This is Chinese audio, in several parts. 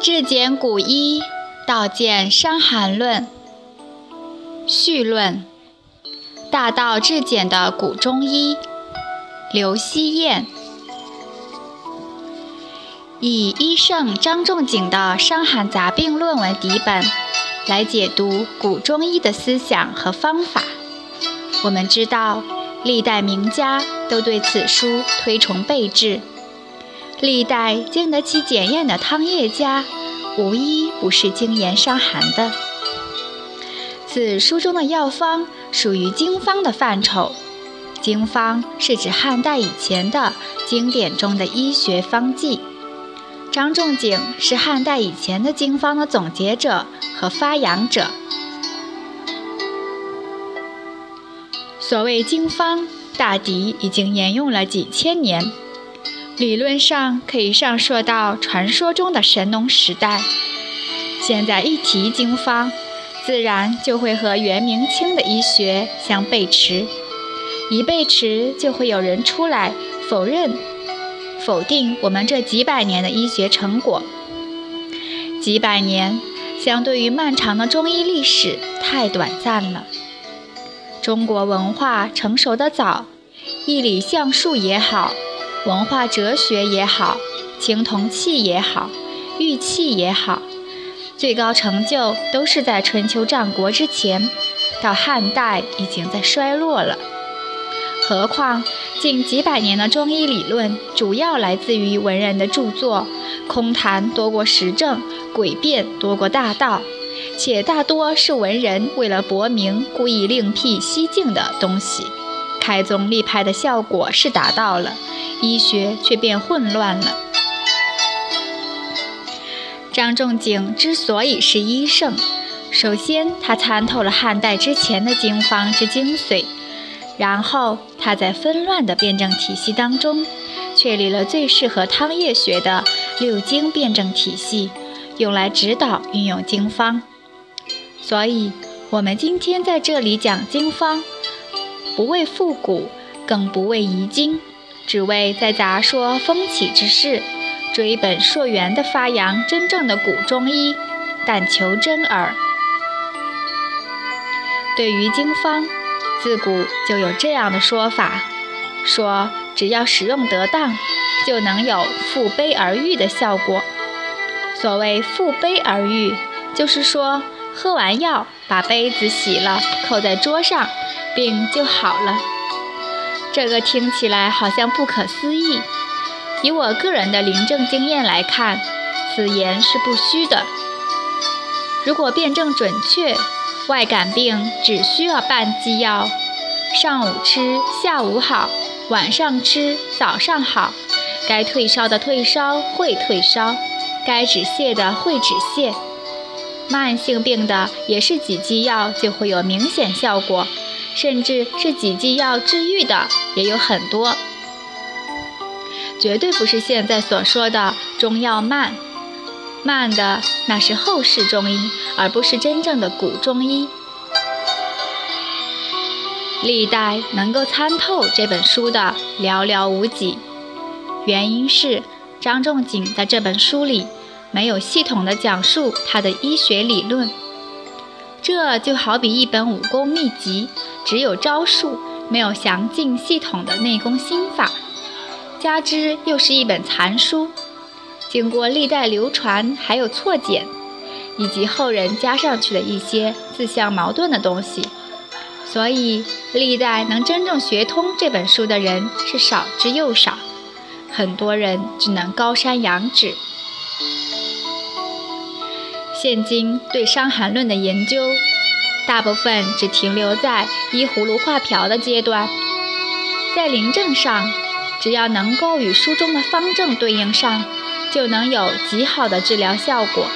至简古医，道见伤寒论。序论：大道至简的古中医刘希燕，以医圣张仲景的《伤寒杂病论》为底本，来解读古中医的思想和方法。我们知道，历代名家都对此书推崇备至。历代经得起检验的汤液家，无一不是精研伤寒的。此书中的药方属于经方的范畴。经方是指汉代以前的经典中的医学方剂。张仲景是汉代以前的经方的总结者和发扬者。所谓经方，大抵已经沿用了几千年。理论上可以上溯到传说中的神农时代。现在一提经方，自然就会和元明清的医学相背驰。一背驰，就会有人出来否认、否定我们这几百年的医学成果。几百年，相对于漫长的中医历史，太短暂了。中国文化成熟的早，义理相术也好。文化哲学也好，青铜器也好，玉器也好，最高成就都是在春秋战国之前，到汉代已经在衰落了。何况近几百年的中医理论，主要来自于文人的著作，空谈多过实证，诡辩多过大道，且大多是文人为了博名故意另辟蹊径的东西。开宗立派的效果是达到了。医学却变混乱了。张仲景之所以是医圣，首先他参透了汉代之前的经方之精髓，然后他在纷乱的辩证体系当中，确立了最适合汤液学的六经辩证体系，用来指导运用经方。所以，我们今天在这里讲经方，不为复古，更不为遗精。只为在杂说风起之时，追本溯源地发扬真正的古中医，但求真耳。对于经方，自古就有这样的说法：说只要使用得当，就能有复杯而愈的效果。所谓复杯而愈，就是说喝完药，把杯子洗了，扣在桌上，病就好了。这个听起来好像不可思议。以我个人的临证经验来看，此言是不虚的。如果辩证准确，外感病只需要半剂药，上午吃，下午好；晚上吃，早上好。该退烧的退烧会退烧，该止泻的会止泻。慢性病的也是几剂药就会有明显效果。甚至是几剂药治愈的也有很多，绝对不是现在所说的中药慢，慢的那是后世中医，而不是真正的古中医。历代能够参透这本书的寥寥无几，原因是张仲景在这本书里没有系统的讲述他的医学理论。这就好比一本武功秘籍，只有招数，没有详尽系统的内功心法，加之又是一本残书，经过历代流传，还有错简，以及后人加上去的一些自相矛盾的东西，所以历代能真正学通这本书的人是少之又少，很多人只能高山仰止。现今对《伤寒论》的研究，大部分只停留在依葫芦画瓢的阶段，在临证上，只要能够与书中的方正对应上，就能有极好的治疗效果。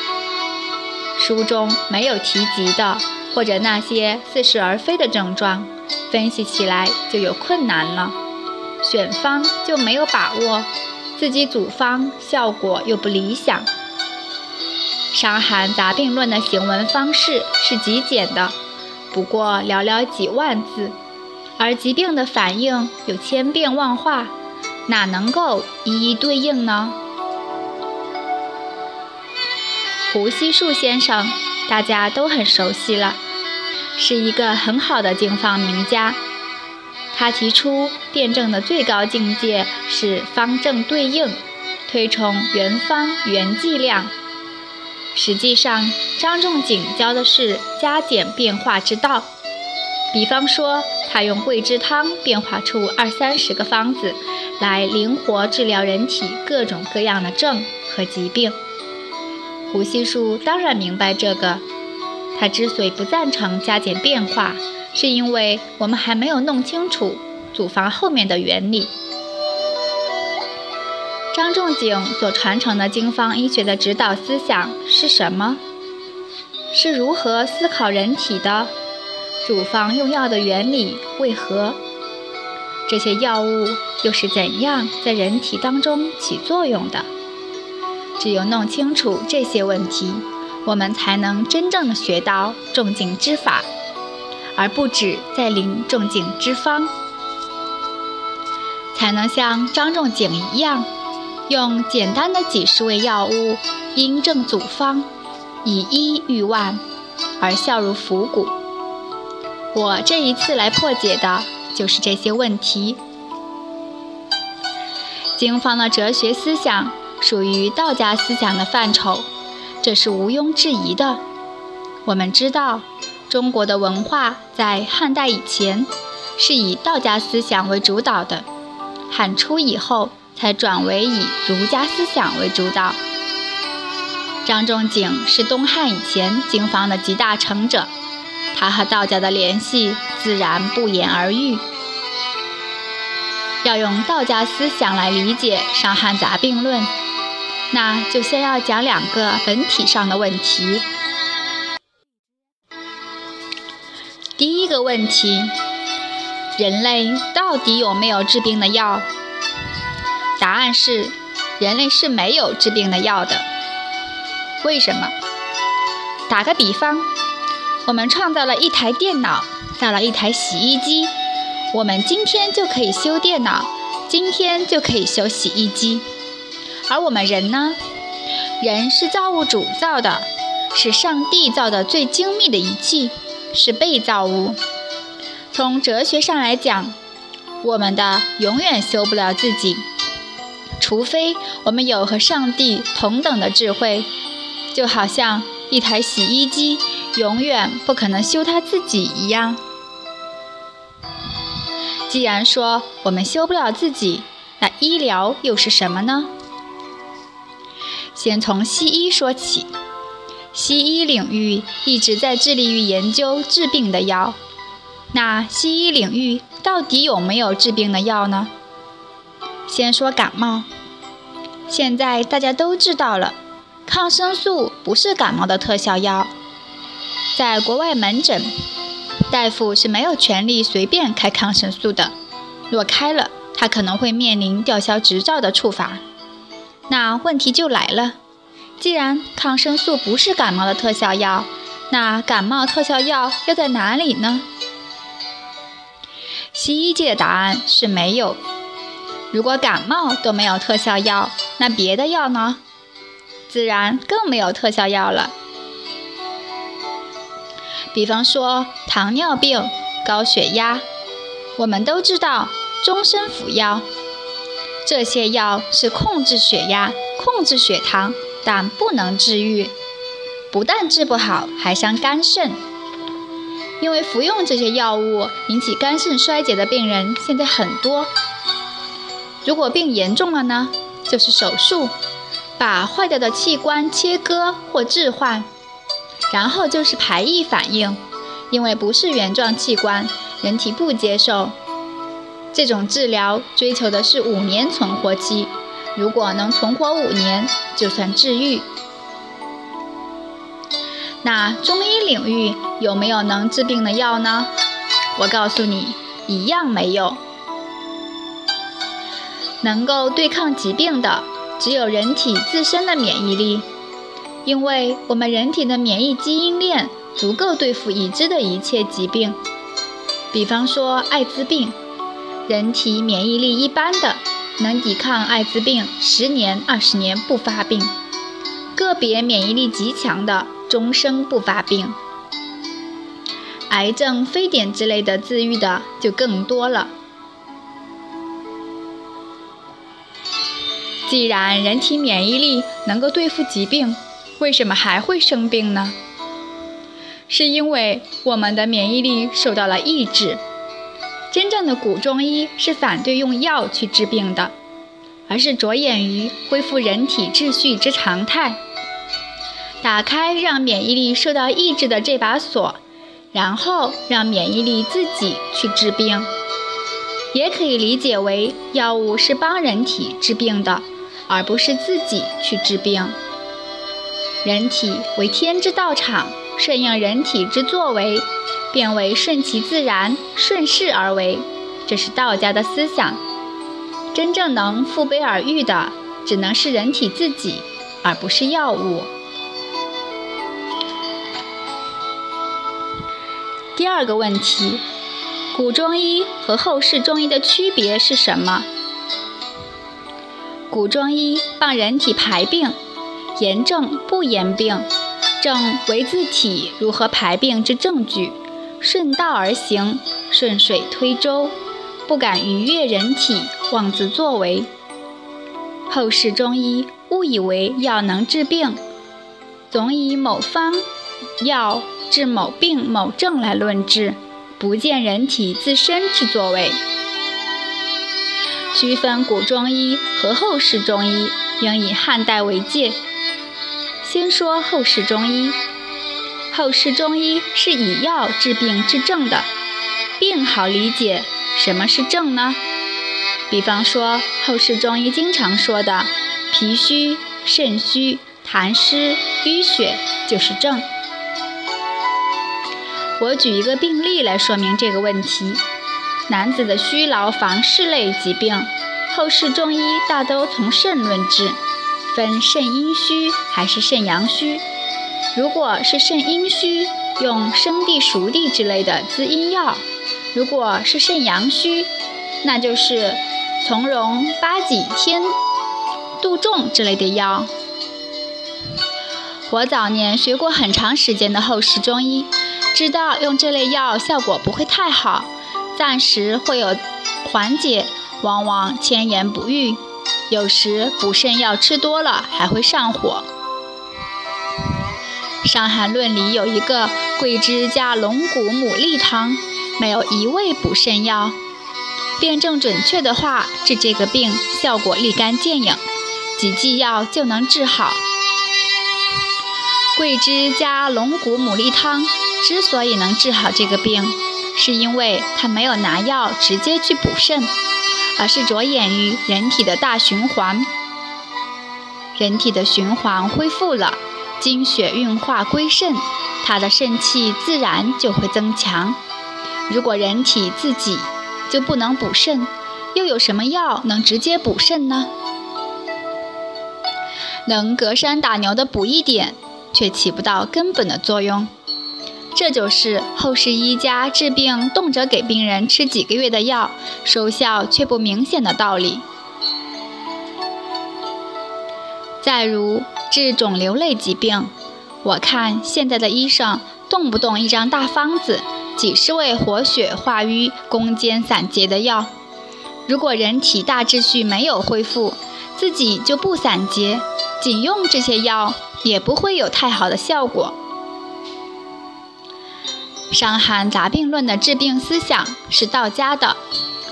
书中没有提及的，或者那些似是而非的症状，分析起来就有困难了，选方就没有把握，自己组方效果又不理想。《伤寒杂病论》的行文方式是极简的，不过寥寥几万字，而疾病的反应有千变万化，哪能够一一对应呢？胡锡树先生，大家都很熟悉了，是一个很好的经方名家。他提出辩证的最高境界是方正对应，推崇原方原剂量。实际上，张仲景教的是加减变化之道。比方说，他用桂枝汤变化出二三十个方子，来灵活治疗人体各种各样的症和疾病。胡锡树当然明白这个，他之所以不赞成加减变化，是因为我们还没有弄清楚组方后面的原理。张仲景所传承的经方医学的指导思想是什么？是如何思考人体的？组方用药的原理为何？这些药物又是怎样在人体当中起作用的？只有弄清楚这些问题，我们才能真正的学到仲景之法，而不止在临仲景之方，才能像张仲景一样，用简单的几十味药物，因症组方，以医御万，而效如伏骨。我这一次来破解的就是这些问题。经方的哲学思想。属于道家思想的范畴，这是毋庸置疑的。我们知道，中国的文化在汉代以前是以道家思想为主导的，汉初以后才转为以儒家思想为主导。张仲景是东汉以前经方的集大成者，他和道家的联系自然不言而喻。要用道家思想来理解《伤寒杂病论》。那就先要讲两个本体上的问题。第一个问题：人类到底有没有治病的药？答案是，人类是没有治病的药的。为什么？打个比方，我们创造了一台电脑，造了一台洗衣机，我们今天就可以修电脑，今天就可以修洗衣机。而我们人呢？人是造物主造的，是上帝造的最精密的仪器，是被造物。从哲学上来讲，我们的永远修不了自己，除非我们有和上帝同等的智慧，就好像一台洗衣机永远不可能修它自己一样。既然说我们修不了自己，那医疗又是什么呢？先从西医说起，西医领域一直在致力于研究治病的药。那西医领域到底有没有治病的药呢？先说感冒，现在大家都知道了，抗生素不是感冒的特效药。在国外门诊，大夫是没有权利随便开抗生素的，若开了，他可能会面临吊销执照的处罚。那问题就来了，既然抗生素不是感冒的特效药，那感冒特效药又在哪里呢？西医界的答案是没有。如果感冒都没有特效药，那别的药呢？自然更没有特效药了。比方说糖尿病、高血压，我们都知道终身服药。这些药是控制血压、控制血糖，但不能治愈。不但治不好，还伤肝肾。因为服用这些药物引起肝肾衰竭的病人现在很多。如果病严重了呢，就是手术，把坏掉的器官切割或置换。然后就是排异反应，因为不是原状器官，人体不接受。这种治疗追求的是五年存活期，如果能存活五年，就算治愈。那中医领域有没有能治病的药呢？我告诉你，一样没有。能够对抗疾病的，只有人体自身的免疫力，因为我们人体的免疫基因链足够对付已知的一切疾病，比方说艾滋病。人体免疫力一般的，能抵抗艾滋病十年、二十年不发病。个别免疫力极强的终生不发病。癌症、非典之类的自愈的就更多了。既然人体免疫力能够对付疾病，为什么还会生病呢？是因为我们的免疫力受到了抑制。真正的古中医是反对用药去治病的，而是着眼于恢复人体秩序之常态，打开让免疫力受到抑制的这把锁。然后让免疫力自己去治病，也可以理解为药物是帮人体治病的，而不是自己去治病。人体为天之道场，顺应人体之作为，变为顺其自然、顺势而为，这是道家的思想。真正能覆杯而愈的，只能是人体自己，而不是药物。第二个问题，古中医和后世中医的区别是什么？古中医帮人体排病，炎症不言病，症为自体如何排病之证据，顺道而行，顺水推舟，不敢逾越人体，妄自作为。后世中医误以为药能治病，总以某方药。治某病某症来论治，不见人体自身之作为。区分古中医和后世中医，应以汉代为界。先说后世中医，后世中医是以药治病治症的，病好理解，什么是症呢？比方说后世中医经常说的脾虚、肾虚、痰湿、淤血，就是症。我举一个病例来说明这个问题：男子的虚劳房事类疾病，后世中医大都从肾论治，分肾阴虚还是肾阳虚。如果是肾阴虚，用生地、熟地之类的滋阴药；如果是肾阳虚，那就是从容、八戟、天杜仲之类的药。我早年学过很长时间的后世中医。知道用这类药效果不会太好，暂时会有缓解，往往千言不愈。有时补肾药吃多了还会上火。《伤寒论》里有一个桂枝加龙骨牡蛎汤，没有一味补肾药。辨证准确的话，治这个病效果立竿见影，几剂药就能治好。桂枝加龙骨牡蛎汤。之所以能治好这个病，是因为它没有拿药直接去补肾，而是着眼于人体的大循环。人体的循环恢复了，精血运化归肾，它的肾气自然就会增强。如果人体自己就不能补肾，又有什么药能直接补肾呢？能隔山打牛的补一点，却起不到根本的作用。这就是后世医家治病动辄给病人吃几个月的药，收效却不明显的道理。再如治肿瘤类疾病，我看现在的医生动不动一张大方子，几十味活血化瘀、攻坚散结的药。如果人体大秩序没有恢复，自己就不散结，仅用这些药也不会有太好的效果。《伤寒杂病论》的治病思想是道家的，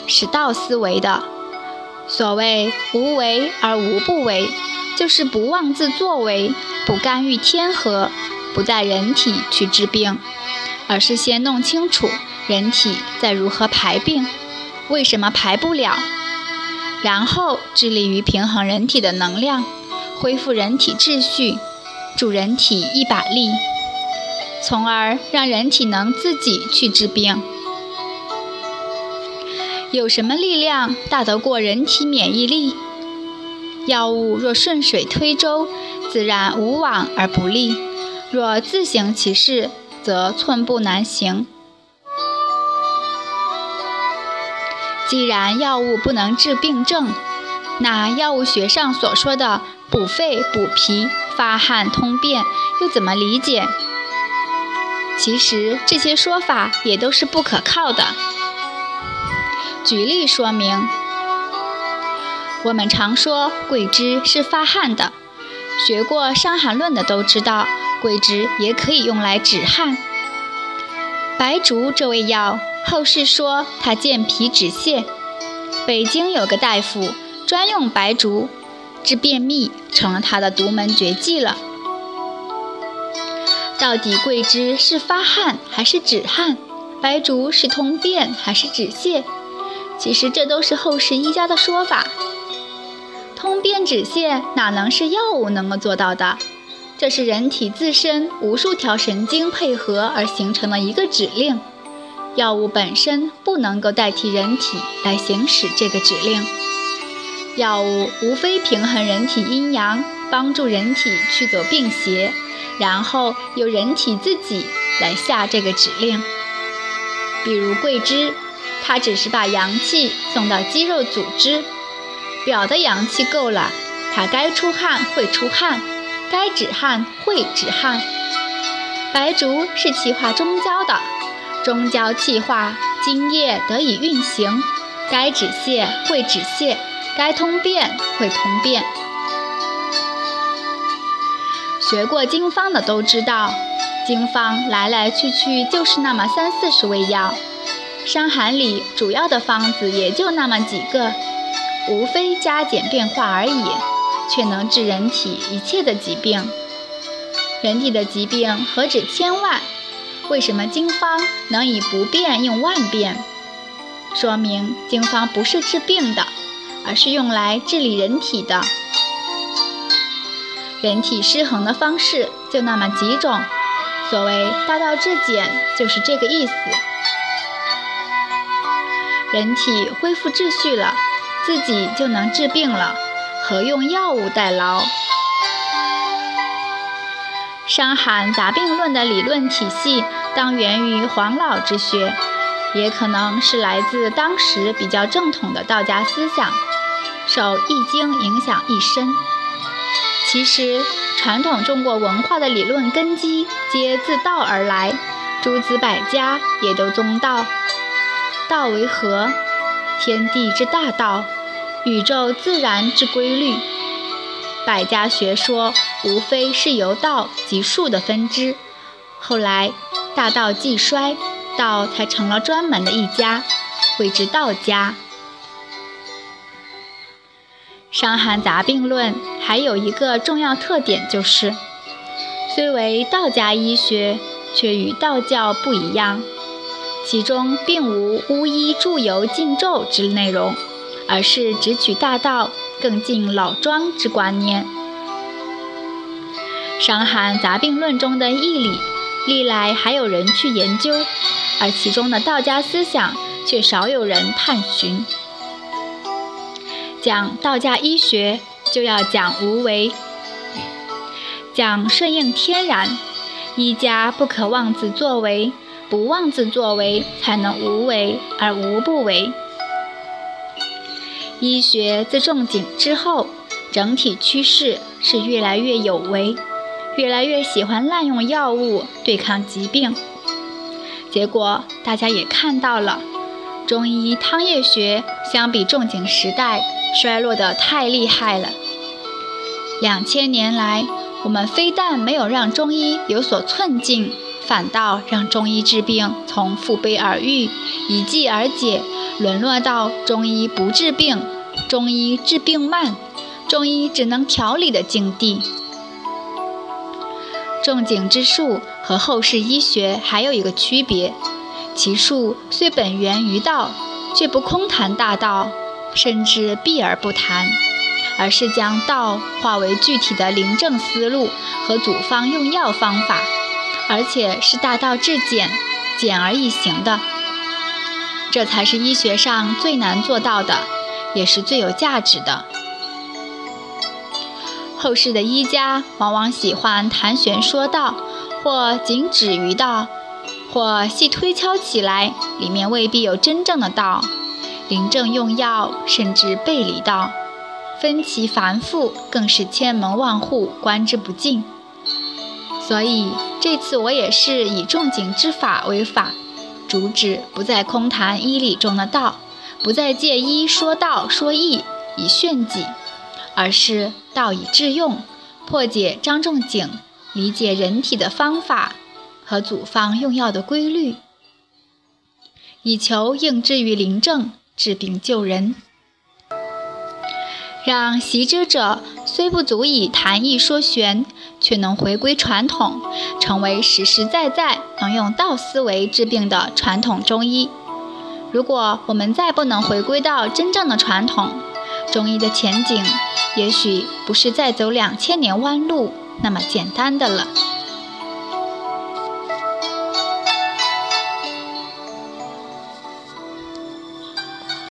是道思维的。所谓无为而无不为，就是不妄自作为，不干预天和，不在人体去治病，而是先弄清楚人体在如何排病，为什么排不了，然后致力于平衡人体的能量，恢复人体秩序，助人体一把力。从而让人体能自己去治病。有什么力量大得过人体免疫力？药物若顺水推舟，自然无往而不利；若自行其事，则寸步难行。既然药物不能治病症，那药物学上所说的补肺、补脾、发汗、通便，又怎么理解？其实这些说法也都是不可靠的。举例说明，我们常说桂枝是发汗的，学过《伤寒论》的都知道，桂枝也可以用来止汗。白术这味药，后世说它健脾止泻。北京有个大夫专用白术治便秘，成了他的独门绝技了。到底桂枝是发汗还是止汗？白术是通便还是止泻？其实这都是后世医家的说法。通便止泻哪能是药物能够做到的？这是人体自身无数条神经配合而形成的一个指令。药物本身不能够代替人体来行使这个指令。药物无非平衡人体阴阳，帮助人体驱走病邪。然后由人体自己来下这个指令，比如桂枝，它只是把阳气送到肌肉组织，表的阳气够了，它该出汗会出汗，该止汗会止汗。白术是气化中焦的，中焦气化，津液得以运行，该止泻会止泻，该通便会通便。学过经方的都知道，经方来来去去就是那么三四十味药，伤寒里主要的方子也就那么几个，无非加减变化而已，却能治人体一切的疾病。人体的疾病何止千万？为什么经方能以不变应万变？说明经方不是治病的，而是用来治理人体的。人体失衡的方式就那么几种，所谓大道至简就是这个意思。人体恢复秩序了，自己就能治病了，何用药物代劳？《伤寒杂病论》的理论体系当源于黄老之学，也可能是来自当时比较正统的道家思想，受《易经》影响一深。其实，传统中国文化的理论根基皆自道而来，诸子百家也都宗道。道为何？天地之大道，宇宙自然之规律。百家学说无非是由道及术的分支。后来大道既衰，道才成了专门的一家，谓之道家。《伤寒杂病论》还有一个重要特点，就是虽为道家医学，却与道教不一样。其中并无巫医祝由禁咒之内容，而是只取大道，更尽老庄之观念。《伤寒杂病论》中的义理，历来还有人去研究，而其中的道家思想却少有人探寻。讲道家医学，就要讲无为，讲顺应天然。医家不可妄自作为，不妄自作为，才能无为而无不为。医学自仲景之后，整体趋势是越来越有为，越来越喜欢滥用药物对抗疾病。结果大家也看到了，中医汤液学相比仲景时代。衰落得太厉害了。两千年来，我们非但没有让中医有所寸进，反倒让中医治病从腹背而愈、以剂而解，沦落到中医不治病、中医治病慢、中医只能调理的境地。仲景之术和后世医学还有一个区别，其术虽本源于道，却不空谈大道。甚至避而不谈，而是将道化为具体的临证思路和组方用药方法，而且是大道至简、简而易行的。这才是医学上最难做到的，也是最有价值的。后世的医家往往喜欢谈玄说道，或仅止于道，或细推敲起来，里面未必有真正的道。临症用药，甚至背离道，分歧繁复，更是千门万户，观之不尽。所以这次我也是以仲景之法为法，主旨不再空谈医理中的道，不再借医说道说义以炫己，而是道以致用，破解张仲景理解人体的方法和组方用药的规律，以求应之于临症，治病救人。让习之者虽不足以谈义说玄，却能回归传统，成为实实在在能用道思维治病的传统中医。如果我们再不能回归到真正的传统，中医的前景也许不是再走两千年弯路那么简单的了。